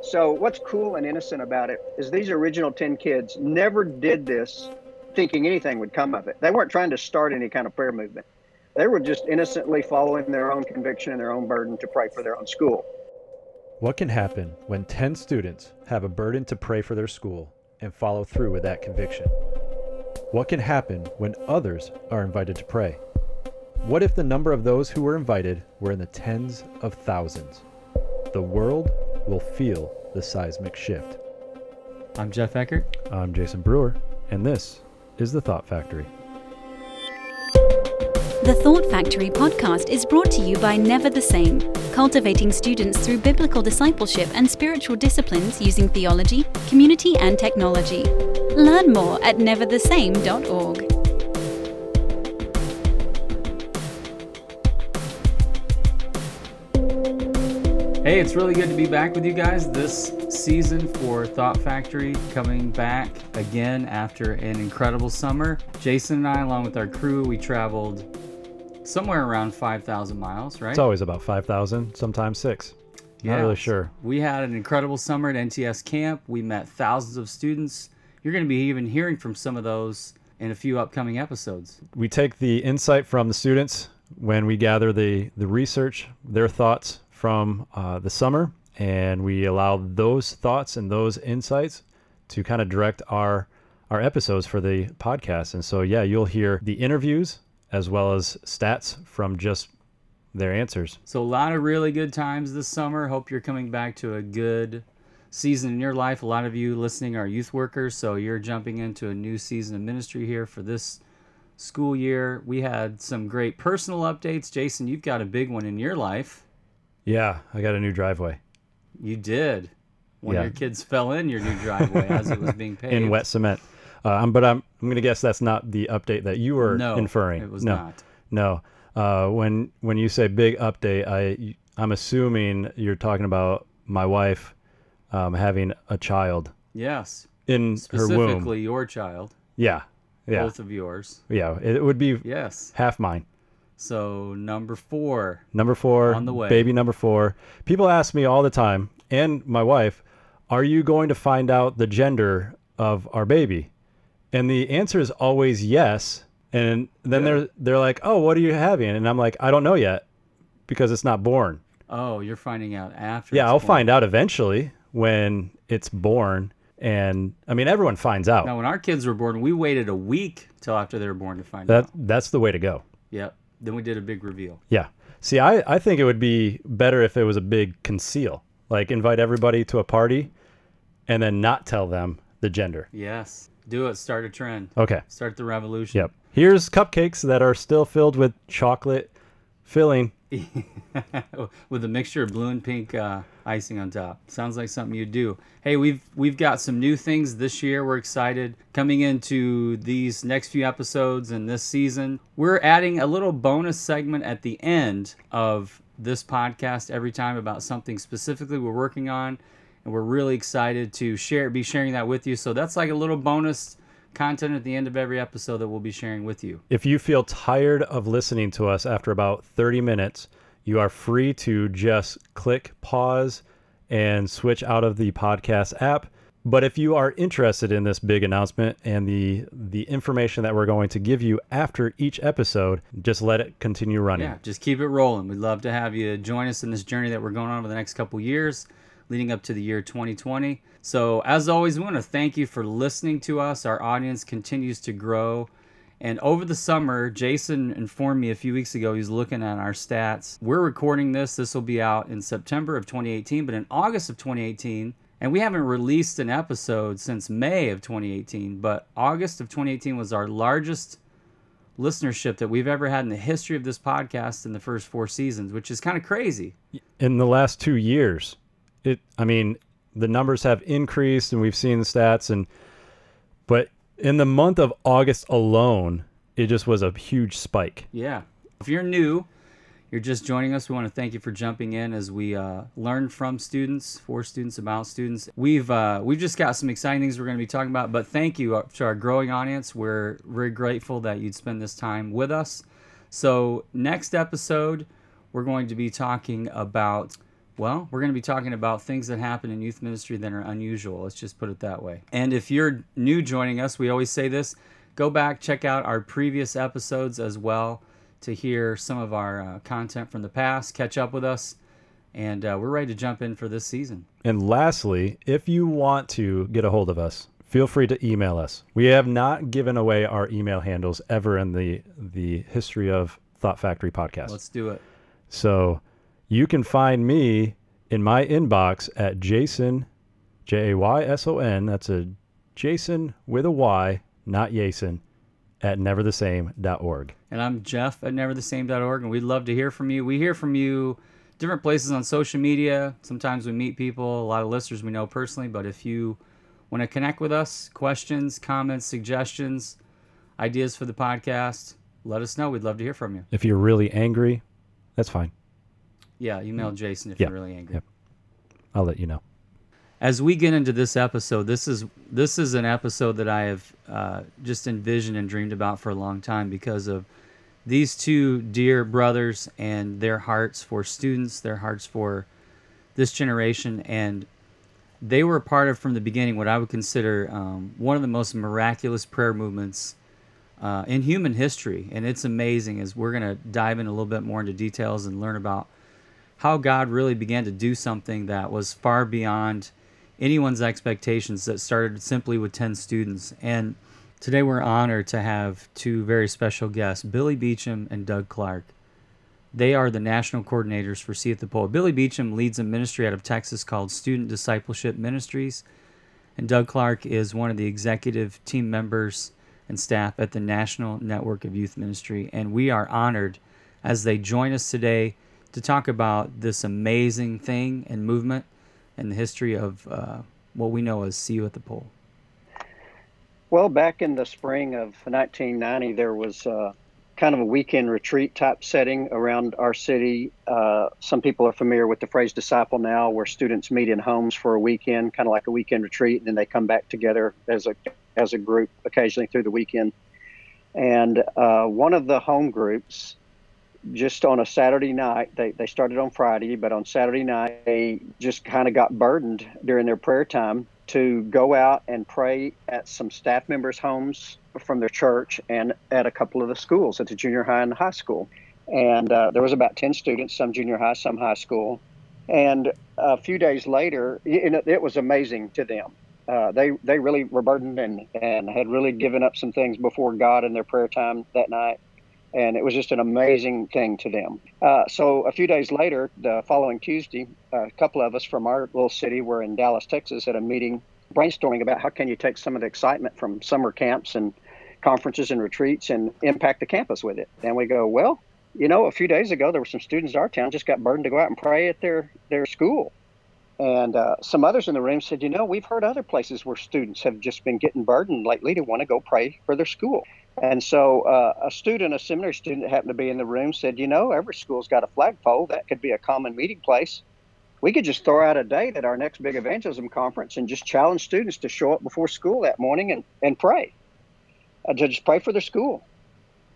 So what's cool and innocent about it is these original 10 kids never did this thinking anything would come of it. They weren't trying to start any kind of prayer movement. They were just innocently following their own conviction and their own burden to pray for their own school. What can happen when 10 students have a burden to pray for their school and follow through with that conviction? What can happen when others are invited to pray? What if the number of those who were invited were in the tens of thousands? The world will feel the seismic shift. I'm Jeff Eckert. I'm Jason Brewer, and this is The Thought Factory. The Thought Factory podcast is brought to you by Never the Same, cultivating students through biblical discipleship and spiritual disciplines using theology, community, and technology. Learn more at neverthesame.org. Hey, it's really good to be back with you guys this season for Thought Factory, coming back again after an incredible summer. Jason and I, along with our crew, we traveled somewhere around 5,000 miles, right? It's always about 5,000, sometimes six. Not really sure. We had an incredible summer at NTS camp. We met thousands of students. You're going to be even hearing from some of those in a few upcoming episodes. We take the insight from the students when we gather the, the research, their thoughts from uh, the summer, and we allow those thoughts and those insights to kind of direct our our episodes for the podcast. And so, yeah, you'll hear the interviews as well as stats from just their answers. So a lot of really good times this summer. Hope you're coming back to a good season in your life. A lot of you listening are youth workers, so you're jumping into a new season of ministry here for this school year. We had some great personal updates. Jason, you've got a big one in your life. Yeah, I got a new driveway You did. One Yeah. of your kids fell in your new driveway as it was being paved. in wet cement. Uh, um, but I'm I'm gonna guess that's not the update that you were No, inferring. it was no, not. No. Uh, when when you say big update, I I'm assuming you're talking about my wife um, having a child Yes. in her womb. Specifically your child. Yeah, yeah, Both of yours. yeah. It would be Yes. half mine. So number four. Number four, On the way. baby number four. People ask me all the time, and my wife, are you going to find out the gender of our baby? And the answer is always yes. And then Good. they're they're like, oh, what are you having? And I'm like, I don't know yet, because it's not born. Oh, you're finding out after. Yeah, I'll born. find out eventually when it's born. And I mean, everyone finds out. Now, when our kids were born, we waited a week till after they were born to find That out. that's the way to go. Yep. Then we did a big reveal. Yeah. See, I, I think it would be better if it was a big conceal. Like invite everybody to a party and then not tell them the gender. Yes. Do it. Start a trend. Okay. Start the revolution. Yep. Here's cupcakes that are still filled with chocolate filling. With a mixture of blue and pink uh, icing on top. Sounds like something you'd do. Hey, we've we've got some new things this year. We're excited coming into these next few episodes and this season. We're adding a little bonus segment at the end of this podcast every time about something specifically we're working on, and we're really excited to share be sharing that with you. So that's like a little bonus content at the end of every episode that we'll be sharing with you. If you feel tired of listening to us after about 30 minutes, you are free to just click pause and switch out of the podcast app. But if you are interested in this big announcement and the the information that we're going to give you after each episode, just let it continue running. Yeah, just keep it rolling. We'd love to have you join us in this journey that we're going on over the next couple years, leading up to the year 2020. So, as always, we want to thank you for listening to us. Our audience continues to grow. And over the summer, Jason informed me a few weeks ago, he's looking at our stats. We're recording this, this will be out in September of 2018, but in August of 2018, and we haven't released an episode since May of 2018, but August of 2018 was our largest listenership that we've ever had in the history of this podcast in the first four seasons, which is kind of crazy. in the last two years it i mean the numbers have increased and we've seen the stats and but in the month of august alone it just was a huge spike Yeah. If you're new, you're just joining us, we want to thank you for jumping in as we uh, learn from students, for students, about students. We've uh, we've just got some exciting things we're going to be talking about, but thank you uh, to our growing audience. We're very grateful that you'd spend this time with us. So next episode, we're going to be talking about Well, we're going to be talking about things that happen in youth ministry that are unusual. Let's just put it that way. And if you're new joining us, we always say this go back, check out our previous episodes as well to hear some of our uh, content from the past, catch up with us, and uh, we're ready to jump in for this season. And lastly, if you want to get a hold of us, feel free to email us. We have not given away our email handles ever in the the history of Thought Factory podcast. Let's do it. So you can find me in my inbox at Jason, J A Y S O N. That's a Jason with a Y, not Jason, at neverthesame.org. And I'm Jeff at neverthesame.org, and we'd love to hear from you. We hear from you different places on social media. Sometimes we meet people, a lot of listeners we know personally, but if you want to connect with us, questions, comments, suggestions, ideas for the podcast, let us know. We'd love to hear from you. If you're really angry, that's fine. Yeah, email Jason if Yeah. you're really angry. Yep. I'll let you know. As we get into this episode, this is this is an episode that I have uh, just envisioned and dreamed about for a long time because of these two dear brothers and their hearts for students, their hearts for this generation, and they were a part of from the beginning what I would consider um, one of the most miraculous prayer movements uh, in human history, and it's amazing. As we're gonna dive in a little bit more into details and learn about how God really began to do something that was far beyond anyone's expectations that started simply with 10 students. And today we're honored to have two very special guests, Billy Beacham and Doug Clark. They are the national coordinators for See at the Pole. Billy Beacham leads a ministry out of Texas called Student Discipleship Ministries, and Doug Clark is one of the executive team members and staff at the National Network of Youth Ministry. And we are honored as they join us today to talk about this amazing thing and movement and the history of uh, what we know as See You at the Pole. Well, back in the spring of 1990, there was uh, kind of a weekend retreat type setting around our city. Uh, some people are familiar with the phrase disciple now, where students meet in homes for a weekend, kind of like a weekend retreat, and then they come back together as a as a group occasionally through the weekend. And uh, one of the home groups, just on a Saturday night, they, they started on Friday, but on Saturday night, they just kind of got burdened during their prayer time to go out and pray at some staff members' homes from their church and at a couple of the schools at the junior high and high school. And uh, there was about 10 students, some junior high, some high school. And a few days later, it, it was amazing to them. Uh, they they really were burdened and, and had really given up some things before God in their prayer time that night. And it was just an amazing thing to them. Uh, so a few days later, the following Tuesday, a couple of us from our little city were in Dallas, Texas, at a meeting brainstorming about how can you take some of the excitement from summer camps and conferences and retreats and impact the campus with it. And we go, well, you know, a few days ago there were some students in our town just got burdened to go out and pray at their their school. And uh, some others in the room said, you know, we've heard other places where students have just been getting burdened lately to want to go pray for their school. And so uh, a student, a seminary student happened to be in the room said, you know, every school's got a flagpole. That could be a common meeting place. We could just throw out a date at our next big evangelism conference and just challenge students to show up before school that morning and, and pray, uh, to just pray for their school.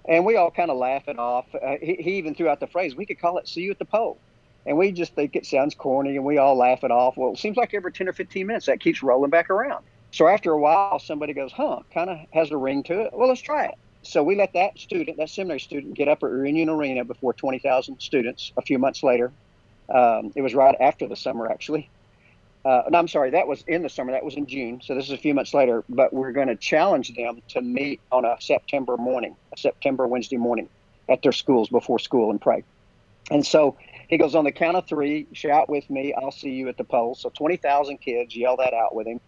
And we all kind of laugh it off. Uh, he, he even threw out the phrase, we could call it see you at the pole. And we just think it sounds corny and we all laugh it off. Well, it seems like every 10 or 15 minutes that keeps rolling back around. So after a while, somebody goes, huh, kind of has a ring to it. Well, let's try it. So we let that student, that seminary student, get up at Reunion Arena before 20,000 students a few months later. Um, it was right after the summer, actually. Uh, no, I'm sorry, that was in the summer. That was in June. So this is a few months later. But we're going to challenge them to meet on a September morning, a September Wednesday morning at their schools before school and pray. And so he goes on the count of three, shout with me, I'll see you at the polls. So 20,000 kids yell that out with him.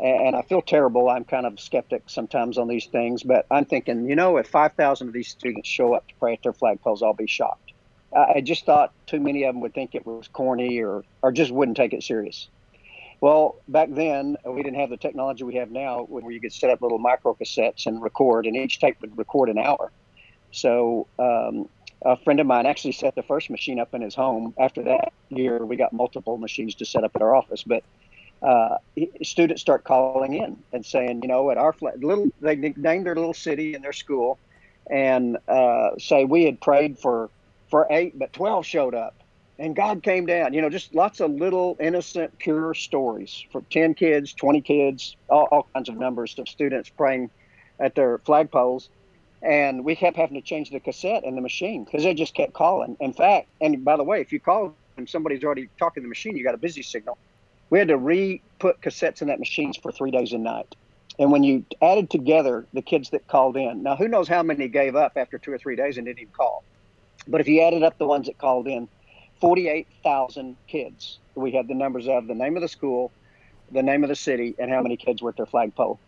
And I feel terrible. I'm kind of skeptic sometimes on these things, but I'm thinking, you know, if 5,000 of these students show up to pray at their flagpoles, I'll be shocked. I just thought too many of them would think it was corny or, or just wouldn't take it serious. Well, back then, we didn't have the technology we have now where you could set up little micro cassettes and record, and each tape would record an hour. So um, a friend of mine actually set the first machine up in his home. After that year, we got multiple machines to set up at our office. But uh, students start calling in and saying, you know, at our flat, little, they named their little city and their school, and uh, say we had prayed for for eight, but twelve showed up. and God came down. You know, just lots of little innocent, pure stories for 10 kids, 20 kids, all, all kinds of numbers of students praying at their flagpoles. And we kept having to change the cassette and the machine because they just kept calling. In fact, and by the way, if you call and somebody's already talking to the machine, you got a busy signal. We had to re put cassettes in that machine for three days a night. And when you added together the kids that called in, now who knows how many gave up after two or three days and didn't even call. But if you added up the ones that called in, 48,000 kids. We had the numbers of the name of the school, the name of the city, and how many kids were at their flagpole.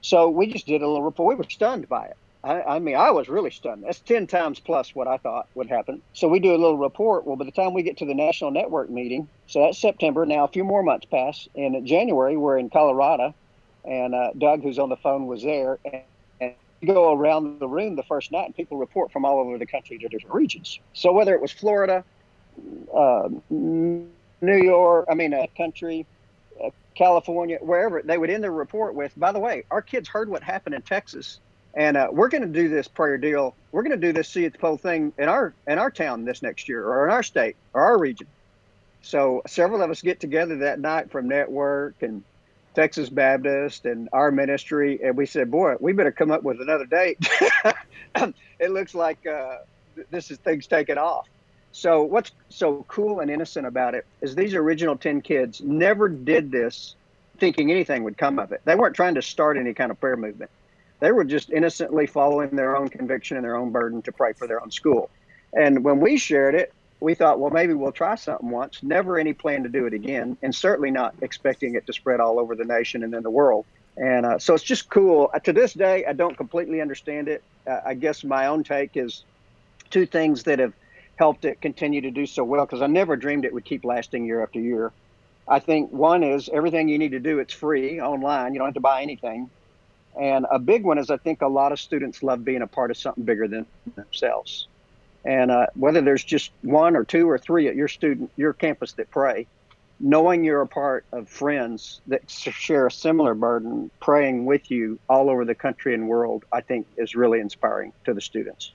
So we just did a little report. We were stunned by it. I, I, mean, I was really stunned. That's 10 times plus what I thought would happen. So we do a little report. Well, by the time we get to the national network meeting, so that's September. Now, a few more months pass. And in January, we're in Colorado, and uh, Doug, who's on the phone, was there. And, and we go around the room the first night, and people report from all over the country to different regions. So whether it was Florida, uh, New York, I mean, a country, uh, California, wherever, they would end their report with, by the way, our kids heard what happened in Texas. And uh, we're going to do this prayer deal. We're going to do this see at the pole thing in our in our town this next year, or in our state, or our region. So several of us get together that night from Network and Texas Baptist and our ministry, and we said, "Boy, we better come up with another date." it looks like uh, this is things taking off. So what's so cool and innocent about it is these original 10 kids never did this thinking anything would come of it. They weren't trying to start any kind of prayer movement. They were just innocently following their own conviction and their own burden to pray for their own school. And when we shared it, we thought, well, maybe we'll try something once. Never any plan to do it again, and certainly not expecting it to spread all over the nation and then the world. And uh, so it's just cool. To this day, I don't completely understand it. Uh, I guess my own take is two things that have helped it continue to do so well because I never dreamed it would keep lasting year after year. I think one is everything you need to do, it's free online. You don't have to buy anything. And a big one is I think a lot of students love being a part of something bigger than themselves. And uh, whether there's just one or two or three at your student, your campus that pray, knowing you're a part of friends that share a similar burden, praying with you all over the country and world, I think is really inspiring to the students.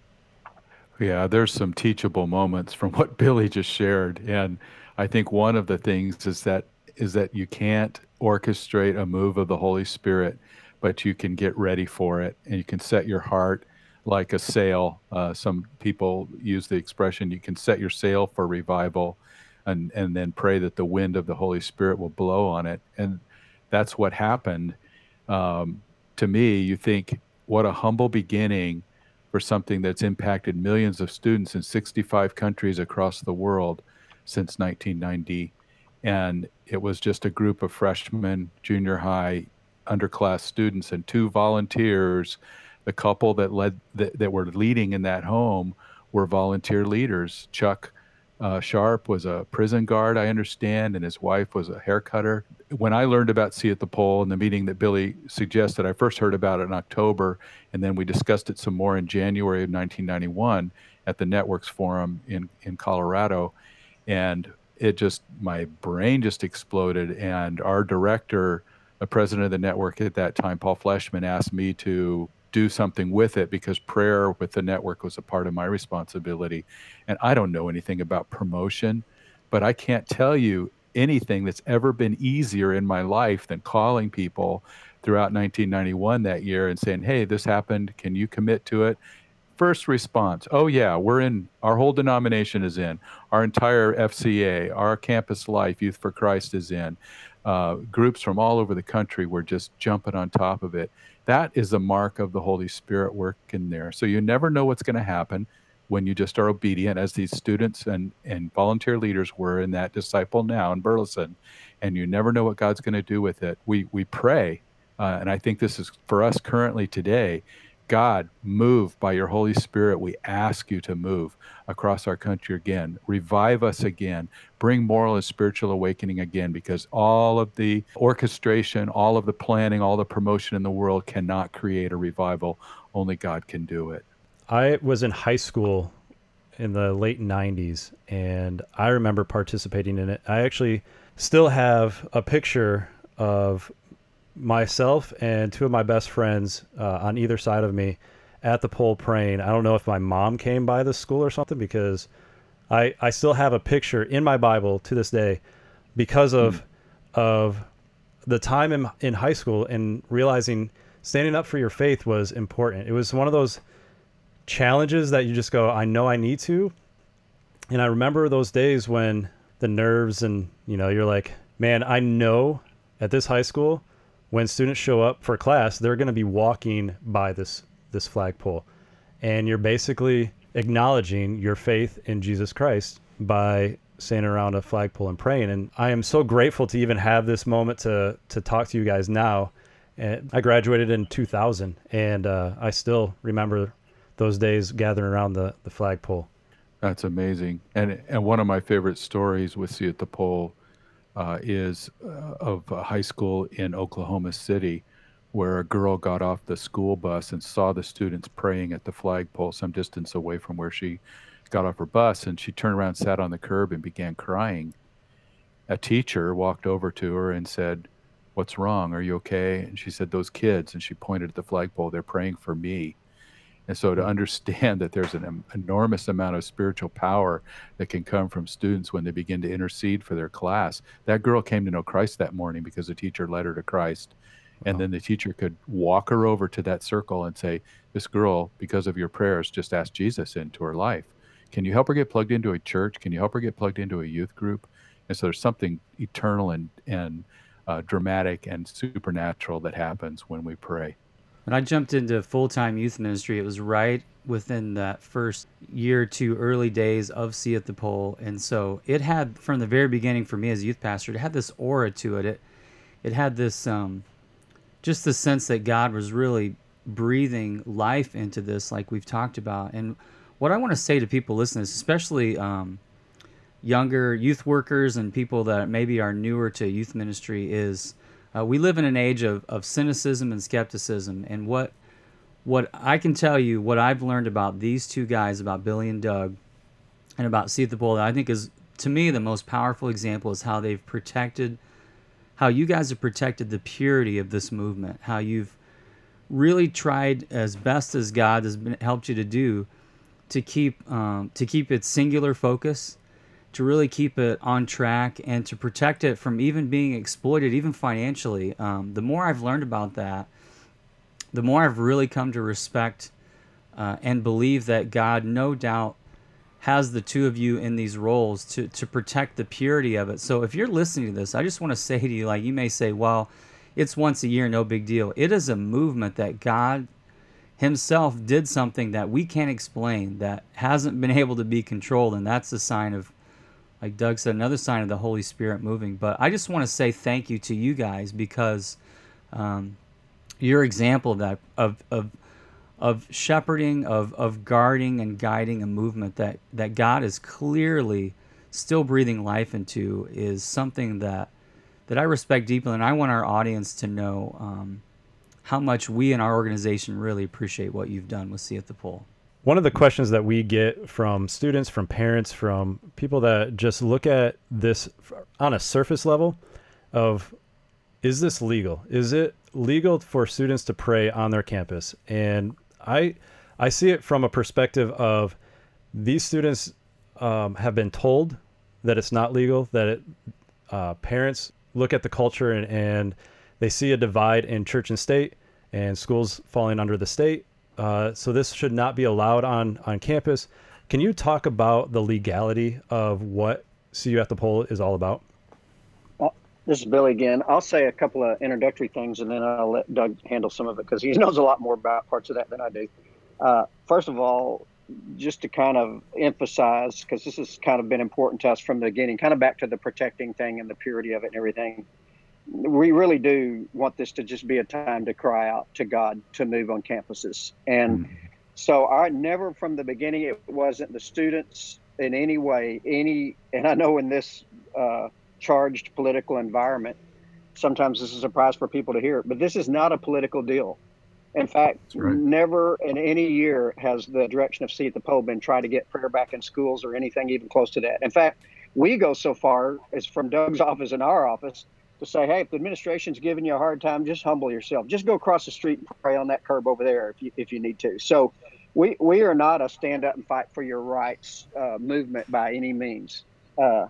Yeah, there's some teachable moments from what Billy just shared, and I think one of the things is that is that you can't orchestrate a move of the Holy Spirit, but you can get ready for it, and you can set your heart like a sail. Uh, some people use the expression you can set your sail for revival, and and then pray that the wind of the Holy Spirit will blow on it, and that's what happened. Um, to me, you think what a humble beginning for something that's impacted millions of students in 65 countries across the world since 1990. And it was just a group of freshmen, junior high, underclass students, and two volunteers. The couple that led that, that were leading in that home were volunteer leaders. Chuck uh, Sharp was a prison guard, I understand, and his wife was a hair cutter. When I learned about See at the Pole and the meeting that Billy suggested, I first heard about it in October, and then we discussed it some more in January of 1991 at the Networks Forum in, in Colorado. And it just, my brain just exploded. And our director, the president of the network at that time, Paul Fleischmann, asked me to do something with it because prayer with the network was a part of my responsibility. And I don't know anything about promotion, but I can't tell you anything that's ever been easier in my life than calling people throughout 1991 that year and saying, Hey, this happened. Can you commit to it? First response, oh, yeah, we're in, our whole denomination is in, our entire FCA, our campus life, Youth for Christ is in. Uh, groups from all over the country were just jumping on top of it that is a mark of the Holy Spirit working there. So you never know what's going to happen when you just are obedient, as these students and, and volunteer leaders were in that disciple now in Burleson, and you never know what God's going to do with it. We we pray, uh, and I think this is for us currently today. God, move by your Holy Spirit. We ask you to move across our country again. Revive us again. Bring moral and spiritual awakening again because all of the orchestration, all of the planning, all the promotion in the world cannot create a revival. Only God can do it. I was in high school in the late 90s and I remember participating in it. I actually still have a picture of myself and two of my best friends uh, on either side of me at the pole praying. I don't know if my mom came by the school or something because I, I still have a picture in my Bible to this day because of mm. of the time in, in high school and realizing standing up for your faith was important. It was one of those challenges that you just go, I know I need to. And I remember those days when the nerves and, you know, you're like, man, I know at this high school when students show up for class, they're going to be walking by this this flagpole. And you're basically acknowledging your faith in Jesus Christ by standing around a flagpole and praying. And I am so grateful to even have this moment to to talk to you guys now. And I graduated in 2000, and uh, I still remember those days gathering around the the flagpole. That's amazing. And and one of my favorite stories with See at the Pole uh, is uh, of a high school in Oklahoma City where a girl got off the school bus and saw the students praying at the flagpole some distance away from where she got off her bus. And she turned around sat on the curb and began crying. A teacher walked over to her and said what's wrong? Are you okay? And she said those kids and she pointed at the flagpole they're praying for me and so to understand that there's an enormous amount of spiritual power that can come from students when they begin to intercede for their class that girl came to know christ that morning because the teacher led her to christ. And then the teacher could walk her over to that circle and say this girl because of your prayers just asked jesus into her life. Can you help her get plugged into a church? Can you help her get plugged into a youth group? And so there's something eternal and and uh, dramatic and supernatural that happens when we pray when i jumped into full-time youth ministry it was right within that first year two early days of see at the pole and so it had from the very beginning for me as a youth pastor it had this aura to it it it had this um, just the sense that God was really breathing life into this, like we've talked about. And what I want to say to people listening, especially um, younger youth workers and people that maybe are newer to youth ministry, is uh, we live in an age of, of cynicism and skepticism. And what what I can tell you, what I've learned about these two guys, about Billy and Doug, and about See at the Pole, that I think is to me the most powerful example is how they've protected how you guys have protected the purity of this movement, how you've really tried as best as God has been, helped you to do to keep um, to keep its singular focus, to really keep it on track, and to protect it from even being exploited, even financially. Um, the more I've learned about that, the more I've really come to respect uh, and believe that God, no doubt, has the two of you in these roles to to protect the purity of it. So if you're listening to this, I just want to say to you like you may say, well, it's once a year, no big deal. It is a movement that God himself did something that we can't explain that hasn't been able to be controlled and that's a sign of like Doug said another sign of the Holy Spirit moving. But I just want to say thank you to you guys because um, your example of that of of of shepherding, of, of guarding and guiding a movement that, that God is clearly still breathing life into is something that that I respect deeply, and I want our audience to know um, how much we in our organization really appreciate what you've done with See at the Pole. One of the questions that we get from students, from parents, from people that just look at this on a surface level of is this legal? Is it legal for students to pray on their campus? And I I see it from a perspective of these students um, have been told that it's not legal. That it, uh, parents look at the culture and, and they see a divide in church and state, and schools falling under the state. Uh, so this should not be allowed on on campus. Can you talk about the legality of what You at the Pole is all about? Well, this is Billy again. I'll say a couple of introductory things, and then I'll let Doug handle some of it because he knows a lot more about parts of that than I do. Uh, first of all, just to kind of emphasize, because this has kind of been important to us from the beginning, kind of back to the protecting thing and the purity of it and everything. We really do want this to just be a time to cry out to God to move on campuses. And mm-hmm. so I never from the beginning, it wasn't the students in any way, any, and I know in this uh, charged political environment, sometimes this is a surprise for people to hear, but this is not a political deal. In fact, right. never in any year has the direction of See at the Pole been trying to get prayer back in schools or anything even close to that. In fact, we go so far as from Doug's office and our office to say, hey, if the administration's giving you a hard time, just humble yourself. Just go across the street and pray on that curb over there if you, if you need to. So we we are not a stand up and fight for your rights uh, movement by any means. Uh,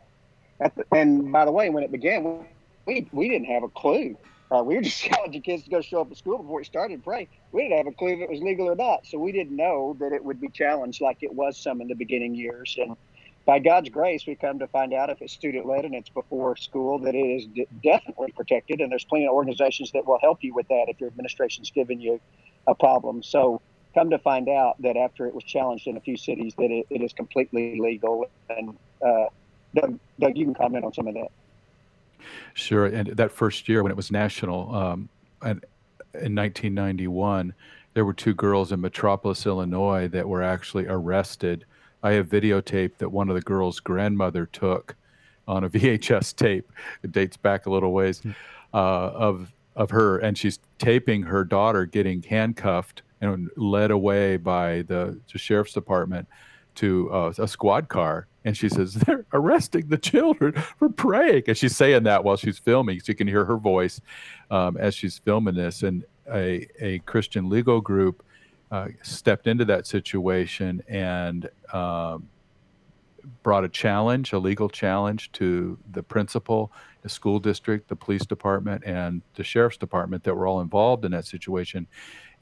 the, and by the way, when it began, we we didn't have a clue. Uh, we were just challenging kids to go show up at school before we started to pray. We didn't have a clue if it was legal or not, so we didn't know that it would be challenged like it was some in the beginning years. And by God's grace, we come to find out if it's student led and it's before school that it is d- definitely protected. And there's plenty of organizations that will help you with that if your administration's given you a problem. So come to find out that after it was challenged in a few cities, that it, it is completely legal. And uh, Doug, Doug, you can comment on some of that. Sure. And that first year when it was national, um, and in 1991, there were two girls in Metropolis, Illinois, that were actually arrested. I have videotape that one of the girls' grandmother took on a VHS tape. It dates back a little ways hmm. uh, of of her, and she's taping her daughter getting handcuffed and led away by the, the sheriff's department to uh, a squad car. And she says, They're arresting the children for praying. And she's saying that while she's filming. So you can hear her voice um, as she's filming this. And a, a Christian legal group uh, stepped into that situation and um, brought a challenge, a legal challenge to the principal, the school district, the police department, and the sheriff's department that were all involved in that situation.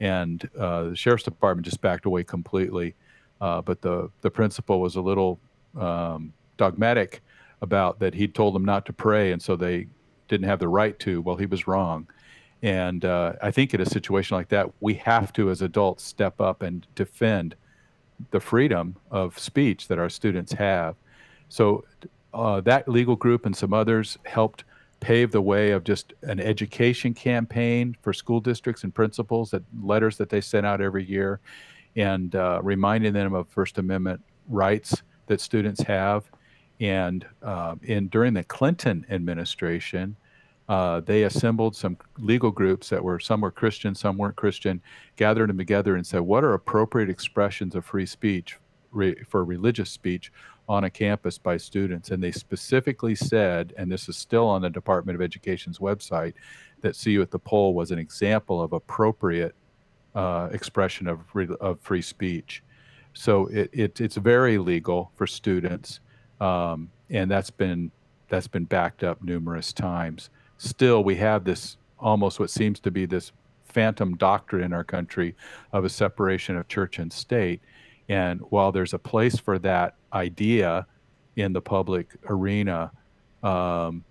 And uh, the sheriff's department just backed away completely. Uh, but the, the principal was a little um, dogmatic about that he'd told them not to pray, and so they didn't have the right to. Well, he was wrong. And uh, I think in a situation like that, we have to, as adults, step up and defend the freedom of speech that our students have. So uh, that legal group and some others helped pave the way of just an education campaign for school districts and principals that letters that they sent out every year and uh, reminding them of First Amendment rights that students have. And uh, in during the Clinton administration, uh, they assembled some legal groups that were some were Christian, some weren't Christian, gathered them together and said, "What are appropriate expressions of free speech re- for religious speech on a campus by students?" And they specifically said, and this is still on the Department of Education's website, that "See You at the Pole" was an example of appropriate uh, expression of re- of free speech. So it, it, it's very legal for students, um, and that's been that's been backed up numerous times still we have this almost what seems to be this phantom doctrine in our country of a separation of church and state. And while there's a place for that idea in the public arena, um,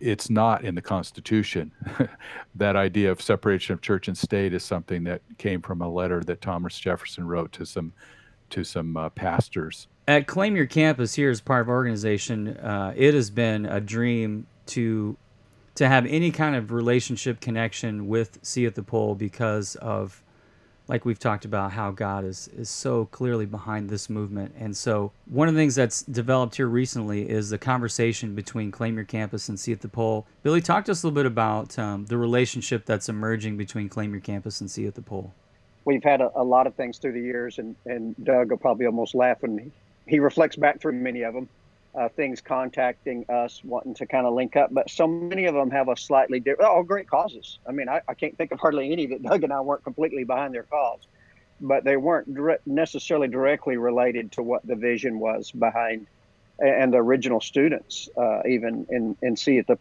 it's not in the Constitution. that idea of separation of church and state is something that came from a letter that Thomas Jefferson wrote to some to some uh, pastors. At Claim Your Campus here as part of our organization, uh, it has been a dream to to have any kind of relationship connection with See at the Pole because of like we've talked about how God is is so clearly behind this movement. And so one of the things that's developed here recently is the conversation between Claim Your Campus and See at the Pole. Billy, talk to us a little bit about um, the relationship that's emerging between Claim Your Campus and See at the Pole. We've had a, a lot of things through the years, and, and Doug will probably almost laugh when he, he reflects back through many of them uh, things contacting us wanting to kind of link up, but so many of them have a slightly different, all great causes. I mean, I, I, can't think of hardly any that Doug and I weren't completely behind their cause, but they weren't necessarily directly related to what the vision was behind and the original students, uh, even in, in See at the.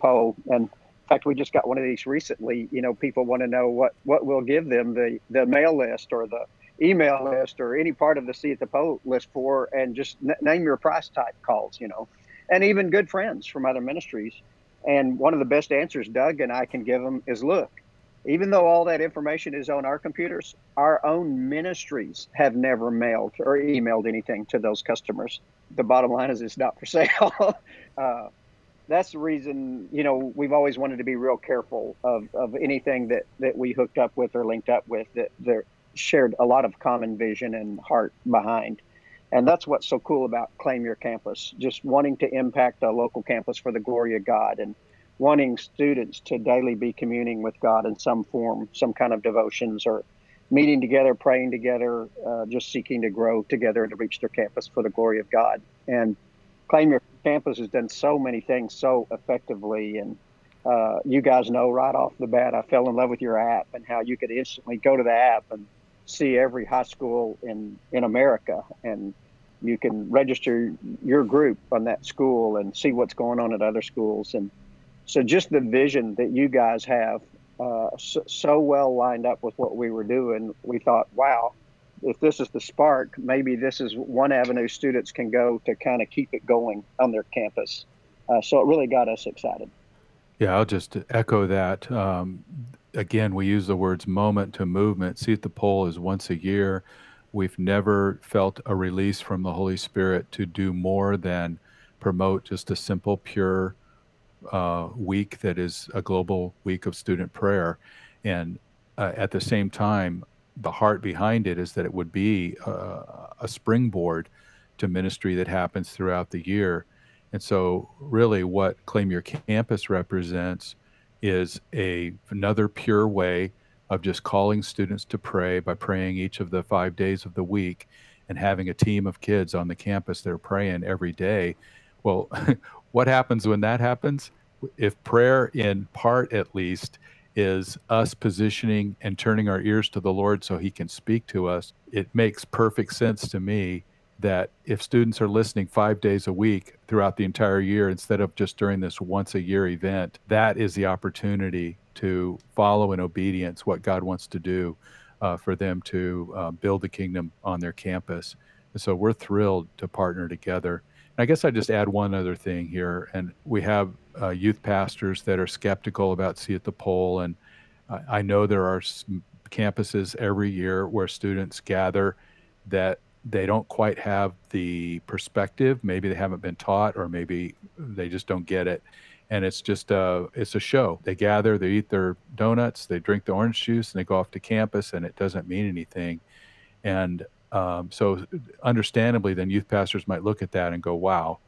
And in fact, we just got one of these recently. You know, people want to know what, what will give them the, the mail list or the email list or any part of the See at the Pole list for, and just n- name your price type calls, you know, and even good friends from other ministries. And one of the best answers Doug and I can give them is look, even though all that information is on our computers, our own ministries have never mailed or emailed anything to those customers. The bottom line is it's not for sale. uh, that's the reason, you know, we've always wanted to be real careful of, of anything that, that we hooked up with or linked up with that there shared a lot of common vision and heart behind. And that's what's so cool about Claim Your Campus, just wanting to impact a local campus for the glory of God and wanting students to daily be communing with God in some form, some kind of devotions or meeting together, praying together, uh, just seeking to grow together to reach their campus for the glory of God. And Claim Your Campus has done so many things so effectively. And uh, you guys know right off the bat, I fell in love with your app and how you could instantly go to the app and see every high school in in America, and you can register your group on that school and see what's going on at other schools. And so, just the vision that you guys have uh, so, so well lined up with what we were doing, we thought, wow, if this is the spark, maybe this is one avenue students can go to kind of keep it going on their campus. Uh, so it really got us excited. Yeah, I'll just echo that. Um, again, we use the words moment to movement. See at the pole is once a year. We've never felt a release from the Holy Spirit to do more than promote just a simple, pure uh, week that is a global week of student prayer. And uh, at the same time, the heart behind it is that it would be uh, a springboard to ministry that happens throughout the year. And so, really, what Claim Your Campus represents is a another pure way of just calling students to pray by praying each of the five days of the week and having a team of kids on the campus that are praying every day. Well, what happens when that happens? If prayer, in part at least, is us positioning and turning our ears to the Lord so He can speak to us, it makes perfect sense to me that if students are listening five days a week throughout the entire year instead of just during this once a year event, that is the opportunity to follow in obedience what God wants to do uh, for them to uh, build the kingdom on their campus. And so we're thrilled to partner together. And I guess I just add one other thing here, and we have uh, youth pastors that are skeptical about See at the Pole, and I know there are campuses every year where students gather that they don't quite have the perspective. Maybe they haven't been taught, or maybe they just don't get it. And it's just a it's a show. They gather, they eat their donuts, they drink the orange juice, and they go off to campus, and it doesn't mean anything. And um, so, understandably, then youth pastors might look at that and go, "Wow,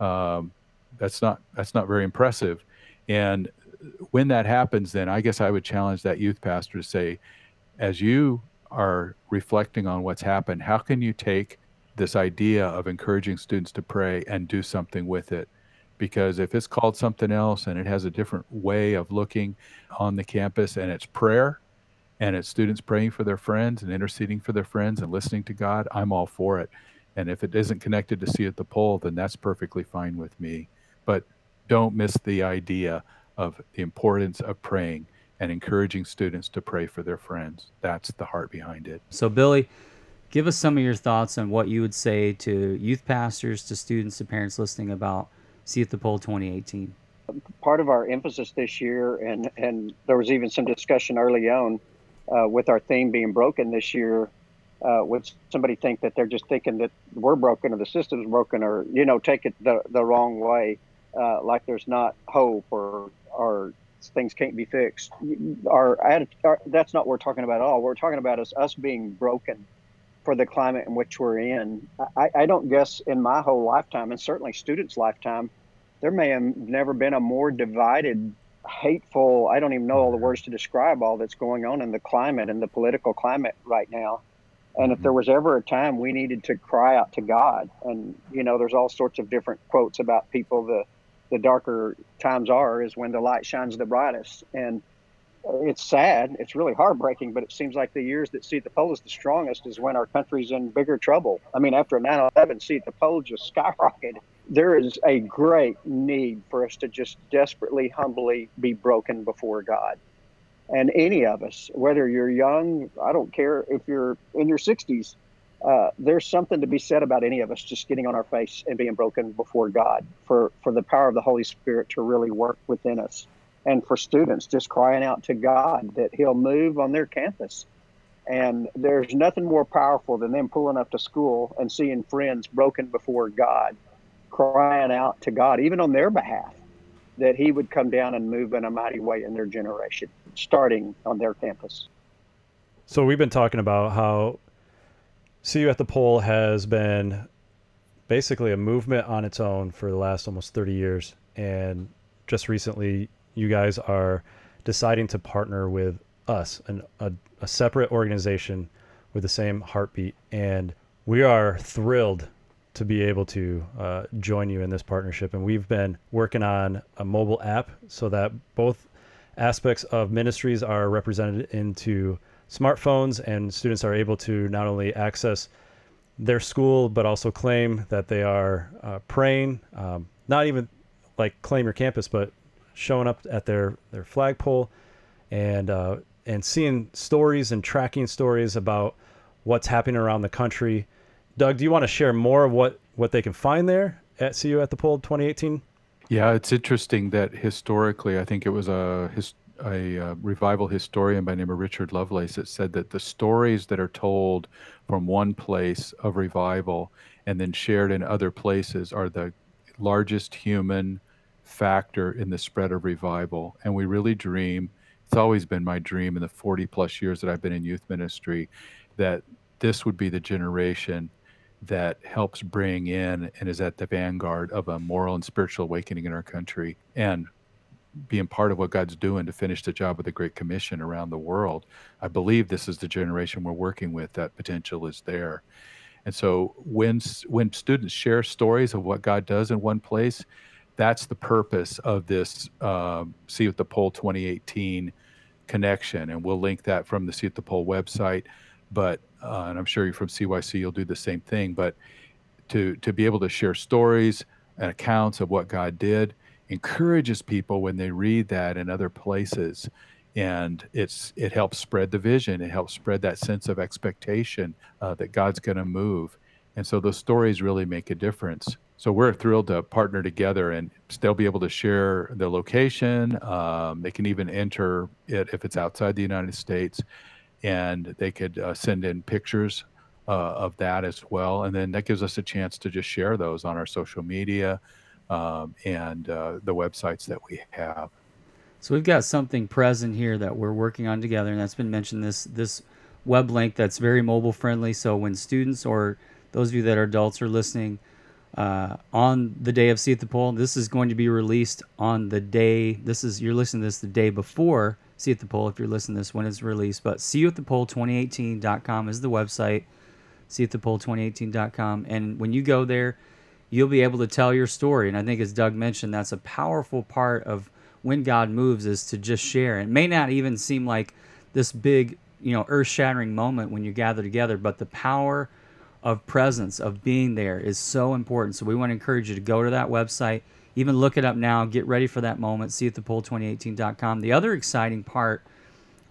um, that's not that's not very impressive." And when that happens, then I guess I would challenge that youth pastor to say, as you are reflecting on what's happened, how can you take this idea of encouraging students to pray and do something with it? Because if it's called something else and it has a different way of looking on the campus and it's prayer, and it's students praying for their friends and interceding for their friends and listening to God, I'm all for it. And if it isn't connected to see at the pole, then that's perfectly fine with me. But don't miss the idea of the importance of praying and encouraging students to pray for their friends. That's the heart behind it. So, Billy, give us some of your thoughts on what you would say to youth pastors, to students, to parents listening about See at the Pole 2018. Part of our emphasis this year, and, and there was even some discussion early on, uh, with our theme being broken this year, uh, would somebody think that they're just thinking that we're broken or the system's broken or you know take it the, the wrong way, uh, like there's not hope or or things can't be fixed. Our, our that's not what we're talking about at all. What we're talking about is us being broken for the climate in which we're in. I, I don't guess in my whole lifetime, and certainly students' lifetime, there may have never been a more divided hateful i don't even know all the words to describe all that's going on in the climate and the political climate right now and if mm-hmm. there was ever a time we needed to cry out to god and you know there's all sorts of different quotes about people the the darker times are is when the light shines the brightest. And it's sad. It's really heartbreaking but it seems like the years that see the pole is the strongest is when our country's in bigger trouble. I mean after 9-11 see the pole just skyrocketed. There is a great need for us to just desperately, humbly be broken before God. And any of us, whether you're young, I don't care if you're in your 60s, uh, there's something to be said about any of us just getting on our face and being broken before God for, for the power of the Holy Spirit to really work within us. And for students, just crying out to God that He'll move on their campus. And there's nothing more powerful than them pulling up to school and seeing friends broken before God crying out to God, even on their behalf, that He would come down and move in a mighty way in their generation, starting on their campus. So we've been talking about how See You at the Pole has been basically a movement on its own for the last almost 30 years. And just recently, you guys are deciding to partner with us, an, a, a separate organization with the same heartbeat. And we are thrilled to be able to uh, join you in this partnership. And we've been working on a mobile app so that both aspects of ministries are represented into smartphones, and students are able to not only access their school but also claim that they are uh, praying. Um, not even like claim your campus, but showing up at their their flagpole and uh, and seeing stories and tracking stories about what's happening around the country. Doug, do you want to share more of what what they can find there at You at the Pole 2018? Yeah, it's interesting that historically, I think it was a a, uh, revival historian by name of Richard Lovelace that said that the stories that are told from one place of revival and then shared in other places are the largest human factor in the spread of revival. And we really dream, it's always been my dream in the 40 plus years that I've been in youth ministry, that this would be the generation that helps bring in and is at the vanguard of a moral and spiritual awakening in our country and being part of what God's doing to finish the job of the Great Commission around the world. I believe this is the generation we're working with. That potential is there. And so when when students share stories of what God does in one place, that's the purpose of this um, See at the Pole 2018 connection. And we'll link that from the See at the Pole website. But uh, and I'm sure you're from CYC, you'll do the same thing. But to to be able to share stories and accounts of what God did encourages people when they read that in other places. And it's it helps spread the vision. It helps spread that sense of expectation uh, that god's going to move. And so those stories really make a difference. So we're thrilled to partner together and they'll be able to share the location. Um, they can even enter it if it's outside the united states. And they could uh, send in pictures uh, of that as well. And then that gives us a chance to just share those on our social media um, and uh, the websites that we have so we've got something present here that we're working on together, and that's been mentioned. This this web link that's very mobile friendly. So when students or those of you that are adults are listening uh, on the day of See at the Pole, this is going to be released on the day. This is you're listening to this the day before See at the Pole. If you're listening to this when it's released, but See You at the Pole 2018.com is the website. See at the Pole 2018.com, and when you go there, you'll be able to tell your story. And I think as Doug mentioned, that's a powerful part of when God moves is to just share. It may not even seem like this big, you know, earth-shattering moment when you gather together, but the power of presence, of being there is so important. So we want to encourage you to go to that website, even look it up now, get ready for that moment, see at the pole2018.com. The other exciting part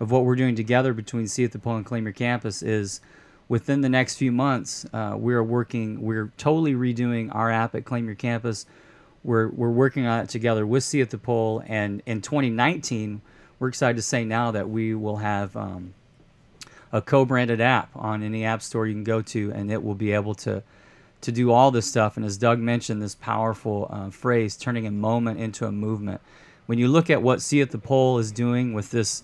of what we're doing together between See at the Pole and Claim Your Campus is within the next few months, uh, we're working, we're totally redoing our app at Claim Your Campus we're we're working on it together with See at the Pole, and in 2019, we're excited to say now that we will have um, a co-branded app on any app store you can go to, and it will be able to to do all this stuff. And as Doug mentioned, this powerful uh, phrase, turning a moment into a movement. When you look at what See at the Pole is doing with this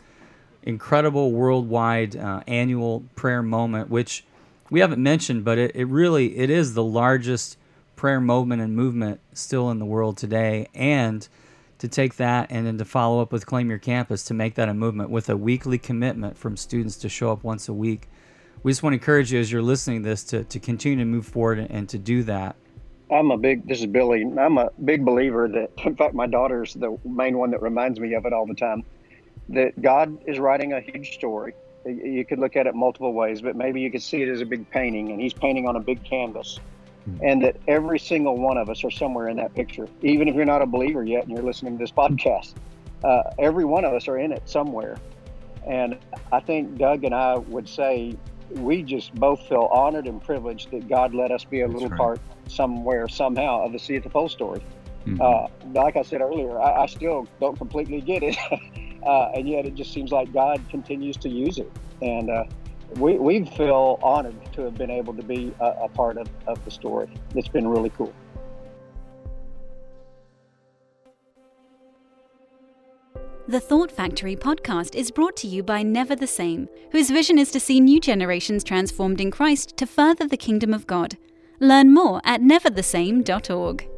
incredible worldwide uh, annual prayer moment, which we haven't mentioned, but it, it really it is the largest prayer movement and movement still in the world today, and to take that and then to follow up with Claim Your Campus to make that a movement with a weekly commitment from students to show up once a week. We just want to encourage you as you're listening to this to, to continue to move forward and, and to do that. I'm a big, this is Billy. I'm a big believer that, in fact, my daughter's the main one that reminds me of it all the time, that God is writing a huge story. You could look at it multiple ways, but maybe you could see it as a big painting, and He's painting on a big canvas and that every single one of us are somewhere in that picture. Even if you're not a believer yet and you're listening to this podcast, uh, every one of us are in it somewhere. And I think Doug and I would say we just both feel honored and privileged that God let us be a That's little right. part somewhere, somehow, of the See at the Pole story. Mm-hmm. Uh, like I said earlier, I, I still don't completely get it. uh, and yet it just seems like God continues to use it. And uh, we, we feel honored to have been able to be a, a part of, of the story. It's been really cool. The Thought Factory podcast is brought to you by Never the Same, whose vision is to see new generations transformed in Christ to further the kingdom of God. Learn more at neverthesame.org.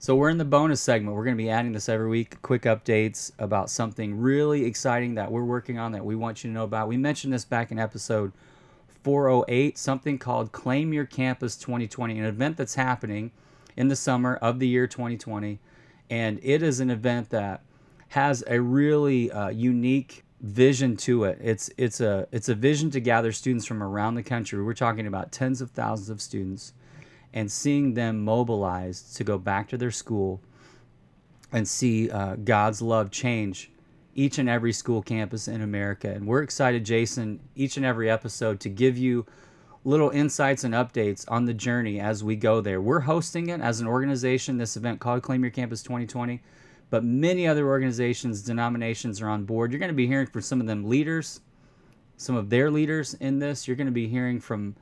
So we're in the bonus segment. We're going to be adding this every week. Quick updates about something really exciting that we're working on that we want you to know about. We mentioned this back in episode 408, something called Claim Your Campus 2020, an event that's happening in the summer of the year 2020. And it is an event that has a really uh, unique vision to it. It's it's a it's a vision to gather students from around the country. We're talking about tens of thousands of students and seeing them mobilized to go back to their school and see uh, God's love change each and every school campus in America. And we're excited, Jason, each and every episode to give you little insights and updates on the journey as we go there. We're hosting it as an organization, this event called Claim Your Campus 2020, but many other organizations, denominations are on board. You're going to be hearing from some of them leaders, some of their leaders in this. You're going to be hearing from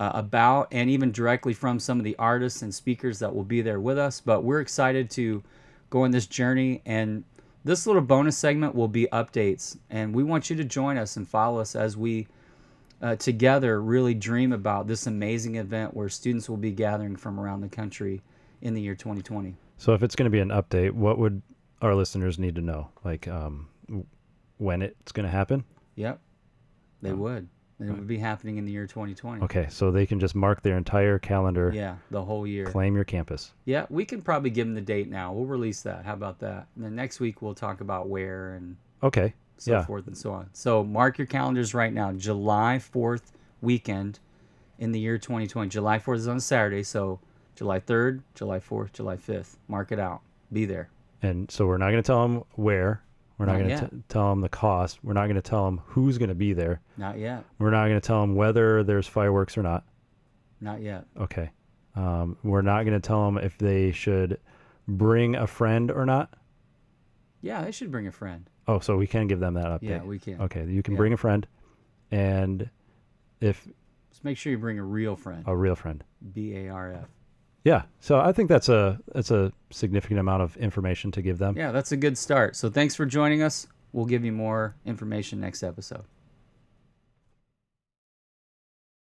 uh, about and even directly from some of the artists and speakers that will be there with us. But we're excited to go on this journey. And this little bonus segment will be updates. And we want you to join us and follow us as we uh, together really dream about this amazing event where students will be gathering from around the country in the year 2020. So if it's going to be an update, what would our listeners need to know? Like um, when it's going to happen? Yep, they Oh. would. It would be happening in the year 2020. Okay, so they can just mark their entire calendar, Yeah, the whole year. claim your campus. Yeah, we can probably give them the date now. We'll release that. How about that? And then next week we'll talk about where and Okay, so yeah. forth and so on. So mark your calendars right now. July 4th weekend in the year 2020. July 4th is on a Saturday, so July 3rd, July 4th, July 5th. Mark it out. Be there. And so we're not going to tell them where. We're not, Not going to tell them the cost. We're not going to tell them who's going to be there. Not yet. We're not going to tell them whether there's fireworks or not. Not yet. Okay. Um, we're not going to tell them if they should bring a friend or not. Yeah, they should bring a friend. Oh, so we can give them that update. Yeah, we can. Okay, you can Yeah. bring a friend, and if Just make sure you bring a real friend. a real friend. B A R F. Yeah. So I think that's a that's a significant amount of information to give them. Yeah, that's a good start. So thanks for joining us. We'll give you more information next episode.